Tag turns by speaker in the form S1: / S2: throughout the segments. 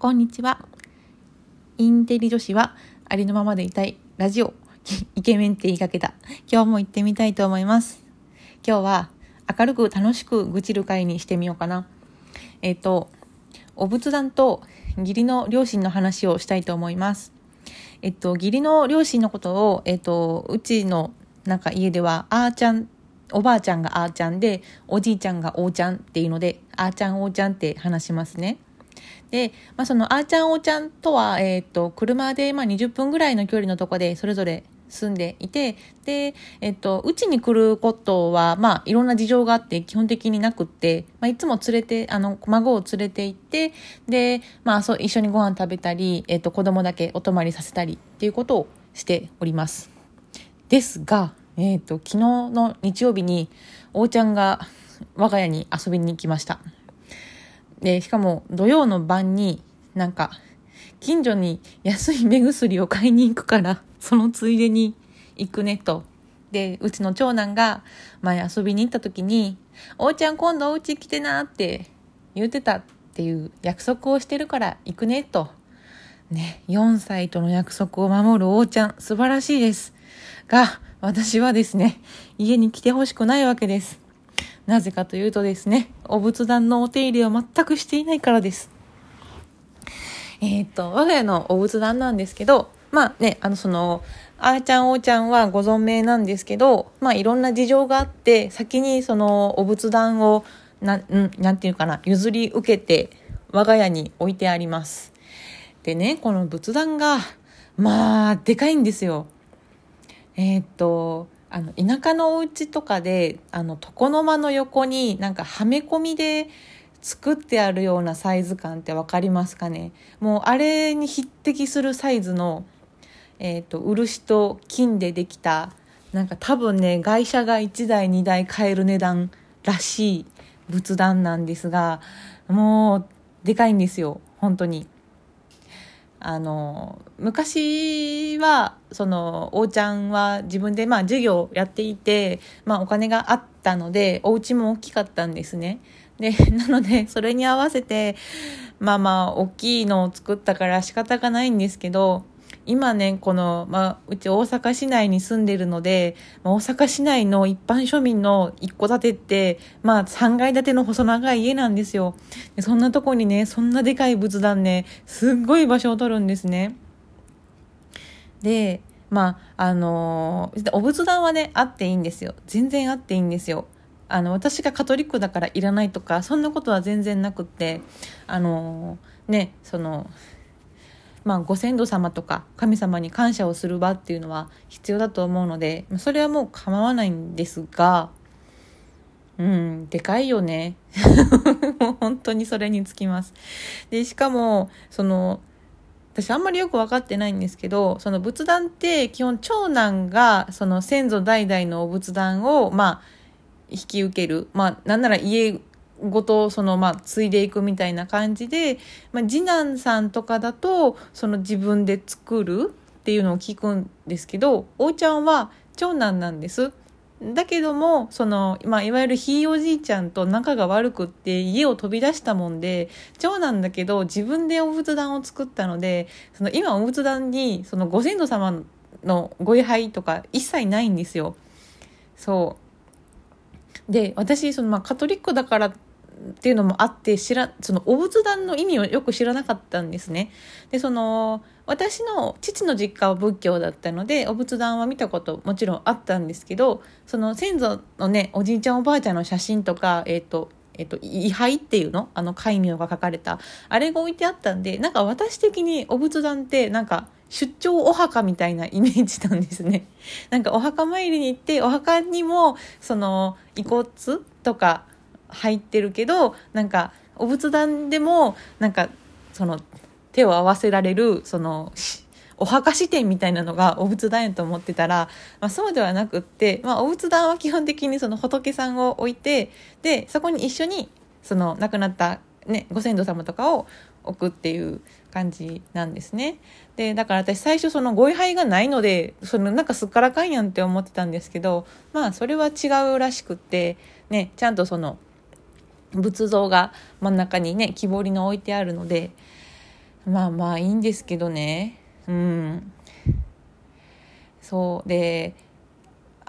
S1: こんにちは。インテリ女子はありのままでいたいラジオイケメンって言いかけた。今日も行ってみたいと思います。今日は明るく楽しく愚痴る会にしてみようかな。えっ、ー、と、お仏壇と義理の両親の話をしたいと思います。えっと、義理の両親のことを、えっと、うちのなんか家では、あーちゃん、おばあちゃんがあーちゃんで、おじいちゃんがおーちゃんっていうので、あーちゃんおーちゃんって話しますね。で、まあ、そのあーちゃんおーちゃんとは、えっ、と、車でまあ20分ぐらいの距離のとこでそれぞれ住んでいて、で、えっと、うちに来ることは、まあ、いろんな事情があって基本的になくって、まあ、いつも連れて、あの、孫を連れて行って、で、まあ、そう、一緒にご飯食べたり、えっと、子供だけお泊まりさせたりっていうことをしております。ですが、えっと、昨日の日曜日に、おーちゃんが我が家に遊びに行きました。で、しかも土曜の晩になんか近所に安い目薬を買いに行くから そのついでに行くねと。で、うちの長男が前遊びに行った時に、おーちゃん今度お家来てなって言ってたっていう約束をしてるから行くねと。ね、4歳との約束を守るおーちゃん素晴らしいです。が、私はですね、家に来てほしくないわけです。なぜかというとですね、お仏壇のお手入れを全くしていないからです。えー、っと、我が家のお仏壇なんですけど、まあね、あのその、あーちゃんおーちゃんはご存命なんですけど、まあいろんな事情があって、先にそのお仏壇を、な、ん、なんていうかな、譲り受けて、我が家に置いてあります。でね、この仏壇が、まあ、でかいんですよ。えー、っと、あの田舎のお家とかであの床の間の横になんかはめ込みで作ってあるようなサイズ感って分かりますかね？もうあれに匹敵するサイズの、えーと、漆と金でできたなんか多分ね外車が1台2台買える値段らしい仏壇なんですがもうでかいんですよ本当に。あの昔はそのおうちゃんは自分でまあ授業をやっていて、まあ、お金があったのでお家も大きかったんですね。で なのでそれに合わせてまあまあ大きいのを作ったから仕方がないんですけど今ね、この、まあ、うち大阪市内に住んでるので、まあ、大阪市内の一般庶民の一戸建てって、まあ、3階建ての細長い家なんですよ。でそんなとこにね、そんなでかい仏壇ね、すっごい場所を取るんですね。で、まあ、あのー、お仏壇はね、あっていいんですよ。全然あっていいんですよ。あの、私がカトリックだからいらないとか、そんなことは全然なくって、あのー、ね、その、まあ、ご先祖様とか神様に感謝をする場っていうのは必要だと思うのでそれはもう構わないんですがうんでかいよね。もう本当にそれにつきます。でしかもその私あんまりよく分かってないんですけどその仏壇って基本長男がその先祖代々のお仏壇をまあ引き受ける。まあなんなら家ごとそのまあ継いでいくみたいな感じで、まあ、次男さんとかだとその自分で作るっていうのを聞くんですけどおーちゃんは長男なんです。だけどもその、まあ、いわゆるひいおじいちゃんと仲が悪くって家を飛び出したもんで長男だけど自分でお仏壇を作ったのでその今お仏壇にそのご先祖様のご位牌とか一切ないんですよ。そうで私そのまあカトリックだからっていうのもあって知らそのお仏壇の意味をよく知らなかったんですね。でその私の父の実家は仏教だったのでお仏壇は見たこともちろんあったんですけどその先祖のねおじいちゃんおばあちゃんの写真とか、えっ、ー、とえっ、と、位牌っていうの？あの、戒名が書かれた。あれが置いてあったんで、なんか私的にお仏壇って、なんか、出張お墓みたいなイメージなんですね。なんかお墓参りに行って、お墓にも、その、遺骨とか、入ってるけどなんかお仏壇でもなんかその手を合わせられるそのお墓視点みたいなのがお仏壇やと思ってたら、まあ、そうではなくって、まあ、お仏壇は基本的にその仏さんを置いてでそこに一緒にその亡くなった、ね、ご先祖様とかを置くっていう感じなんですね。でだから私最初そのご位牌がないのでそのなんかすっからかんやんって思ってたんですけどまあそれは違うらしくってねちゃんとその仏像が真ん中にね木彫りの置いてあるのでまあまあいいんですけどね。うん。そう。で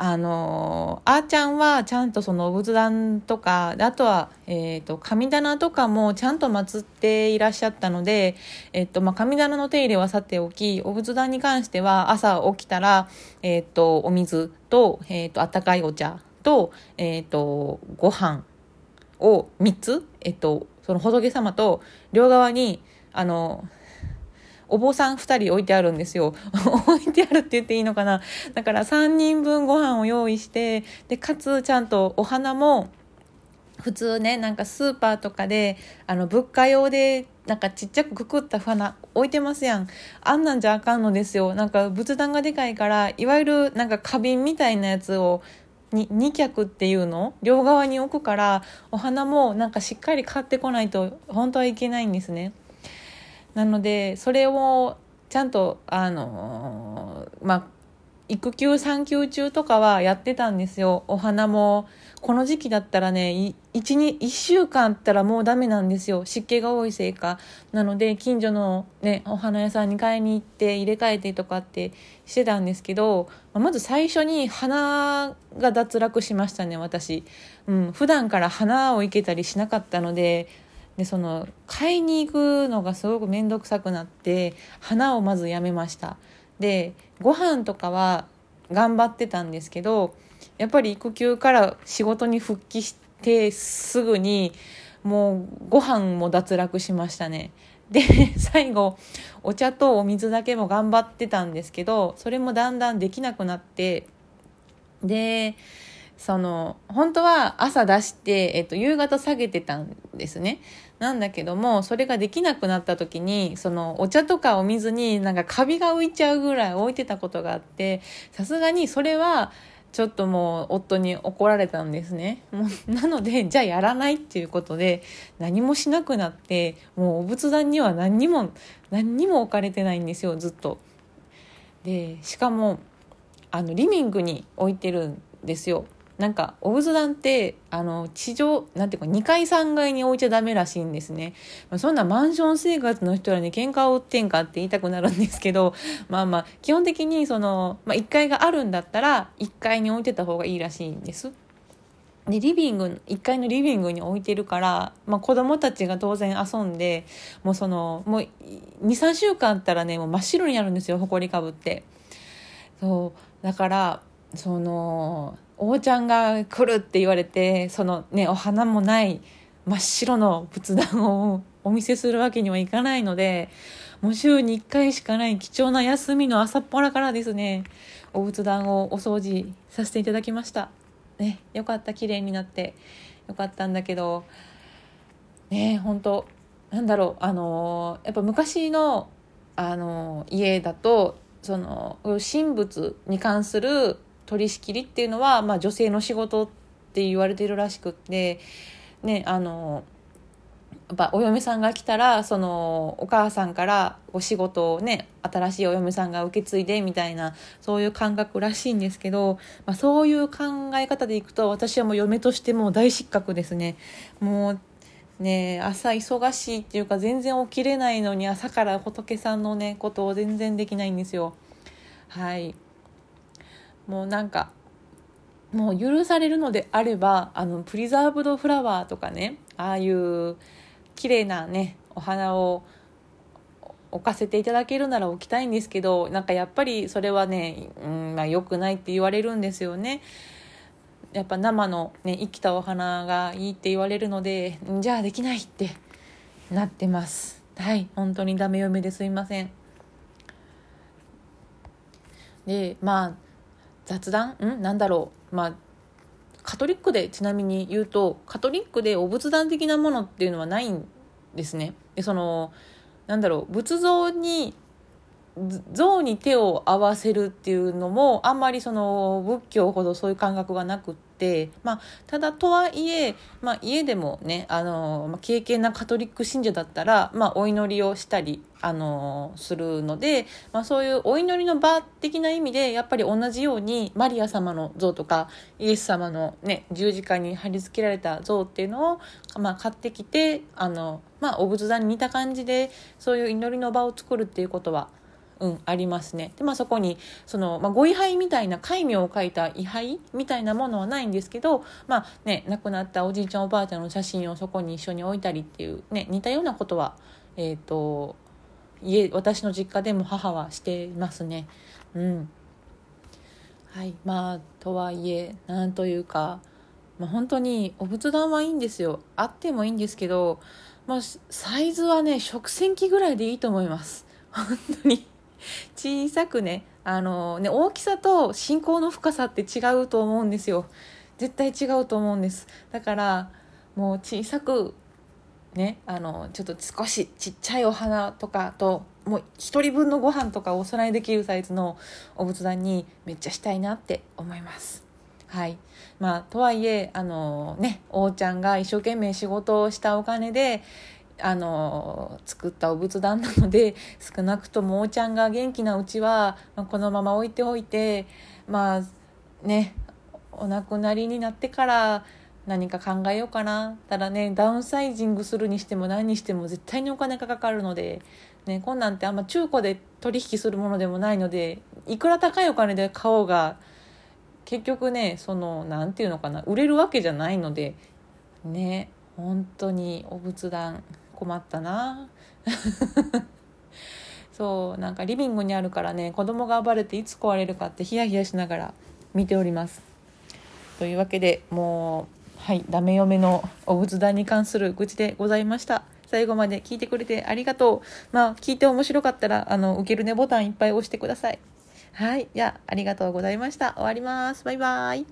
S1: あのあーちゃんはちゃんとその仏壇とかあとは、えーと、神棚とかもちゃんと祀っていらっしゃったので、えーとまあ、神棚の手入れはさておきお仏壇に関しては朝起きたら、えーと、お水と,、えーと、あったかいお茶と,、えー、とご飯を3つ、えー、とその仏様と両側にあのお坊さん2人置いてあるんですよ。置いてあるって言っていいのかな？だから3人分ご飯を用意して、で、かつちゃんとお花も、普通ね、なんかスーパーとかで、あの、物価用で、なんかちっちゃくくくった花置いてますやん。あんなんじゃあかんのですよ。なんか仏壇がでかいから、いわゆるなんか花瓶みたいなやつをに2脚っていうの？両側に置くからお花もなんかしっかり買ってこないと本当はいけないんですね。なのでそれをちゃんとあのまあ育休産休中とかはやってたんですよお花もこの時期だったらね 1, 1週間あったらもうダメなんですよ。湿気が多いせいか。なので近所の、ね、お花屋さんに買いに行って入れ替えてとかってしてたんですけどまず最初に花が脱落しましたね私、うん、普段から花を生けたりしなかったのででその買いに行くのがすごく面倒くさくなって花をまずやめました。でご飯とかは頑張ってたんですけどやっぱり育休から仕事に復帰しててすぐにもうご飯も脱落しましたね。で 最後お茶とお水だけも頑張ってたんですけどそれもだんだんできなくなってでその本当は朝出して、えっと、夕方下げてたんですね。なんだけどもそれができなくなった時にそのお茶とかお水になんかカビが浮いちゃうぐらい置いてたことがあってさすがにそれはちょっともう夫に怒られたんですね。もう なのでじゃあやらないっていうことで何もしなくなってもうお仏壇には何にも何にも置かれてないんですよずっと。でしかもあのリビングに置いてるんですよ。なんかお仏壇ってあの地上なんていうか2階3階に置いちゃダメらしいんですね、まあ、そんなマンション生活の人らに喧嘩を売ってんかって言いたくなるんですけどまあまあ基本的にその、まあ、1階があるんだったら1階に置いてた方がいいらしいんです。でリビング1階のリビングに置いてるから、まあ、子供たちが当然遊んでもうそのもう23週間あったらねもう真っ白になるんですよほこりかぶって。そう。だからそのおちゃんが来るって言われてそのねお花もない真っ白の仏壇をお見せするわけにはいかないのでもう週に1回しかない貴重な休みの朝っぱらからですねお仏壇をお掃除させていただきました。ねよかった綺麗になってよかったんだけどね本当なんだろうあのやっぱ昔のあの家だとその神仏に関する取り仕切りっていうのは、まあ、女性の仕事って言われてるらしくってねあのやっぱお嫁さんが来たらそのお母さんからお仕事をね新しいお嫁さんが受け継いでみたいなそういう感覚らしいんですけど、まあ、そういう考え方でいくと私はもう嫁としても大失格ですね。もうね朝忙しいっていうか全然起きれないのに朝から仏さんのねことを全然できないんですよ。はいもうなんかもう許されるのであればあのプリザーブドフラワーとかねああいう綺麗なねお花を置かせていただけるなら置きたいんですけどなんかやっぱりそれはね、うんまあ、良くないって言われるんですよね。やっぱ生の、ね、生きたお花がいいって言われるのでじゃあできないってなってますはい本当にダメ嫁ですいませんでまあ雑談？ん？なんだろう？まあカトリックでちなみに言うとカトリックでお仏壇的なものっていうのはないんですね。でそのなんだろう？仏像に像に手を合わせるっていうのもあんまりその仏教ほどそういう感覚がなくって、まあ、ただとはいえ、まあ、家でもねあの、まあ、敬虔なカトリック信者だったら、まあ、お祈りをしたりあのするので、まあ、そういうお祈りの場的な意味でやっぱり同じようにマリア様の像とかイエス様の、ね、十字架に貼り付けられた像っていうのを、まあ、買ってきてあの、まあ、お仏壇に似た感じでそういう祈りの場を作るっていうことはうん、ありますね。で、まあそこに、その、まあ、ご位牌みたいな、戒名を書いた位牌みたいなものはないんですけど、まあね、亡くなったおじいちゃんおばあちゃんの写真をそこに一緒に置いたりっていう、ね、似たようなことは、えっ、ー、と、家、私の実家でも母はしていますね。うん。はい。まあ、とはいえ、なんというか、まあ本当にお仏壇はいいんですよ。あってもいいんですけど、まあ、サイズはね、食洗機ぐらいでいいと思います。本当に。小さくねあのね大きさと信仰の深さって違うと思うんですよ。絶対違うと思うんです。だからもう小さくねあのちょっと少しちっちゃいお花とかともう1人分のご飯とかお供えできるサイズのお仏壇にめっちゃしたいなって思います。はい。まあとはいえあのねおちゃんが一生懸命仕事をしたお金であの作ったお仏壇なので 少なくともおちゃんが元気なうちは、ま、このまま置いておいてまあねお亡くなりになってから何か考えようかな。ただねダウンサイジングするにしても何にしても絶対にお金がかかるので、ね、こんなんってあんま中古で取引するものでもないのでいくら高いお金で買おうが結局ねその何て言うのかな売れるわけじゃないのでね本当にお仏壇。困ったな そうなんかリビングにあるからね子供が暴れていつ壊れるかってヒヤヒヤしながら見ておりますというわけでもうはいダメ嫁のお仏壇に関する愚痴でございました最後まで聞いてくれてありがとうまあ聞いて面白かったらあの受けるねボタンいっぱい押してくださいはい。じゃあ、ありがとうございました。終わります。バイバイ。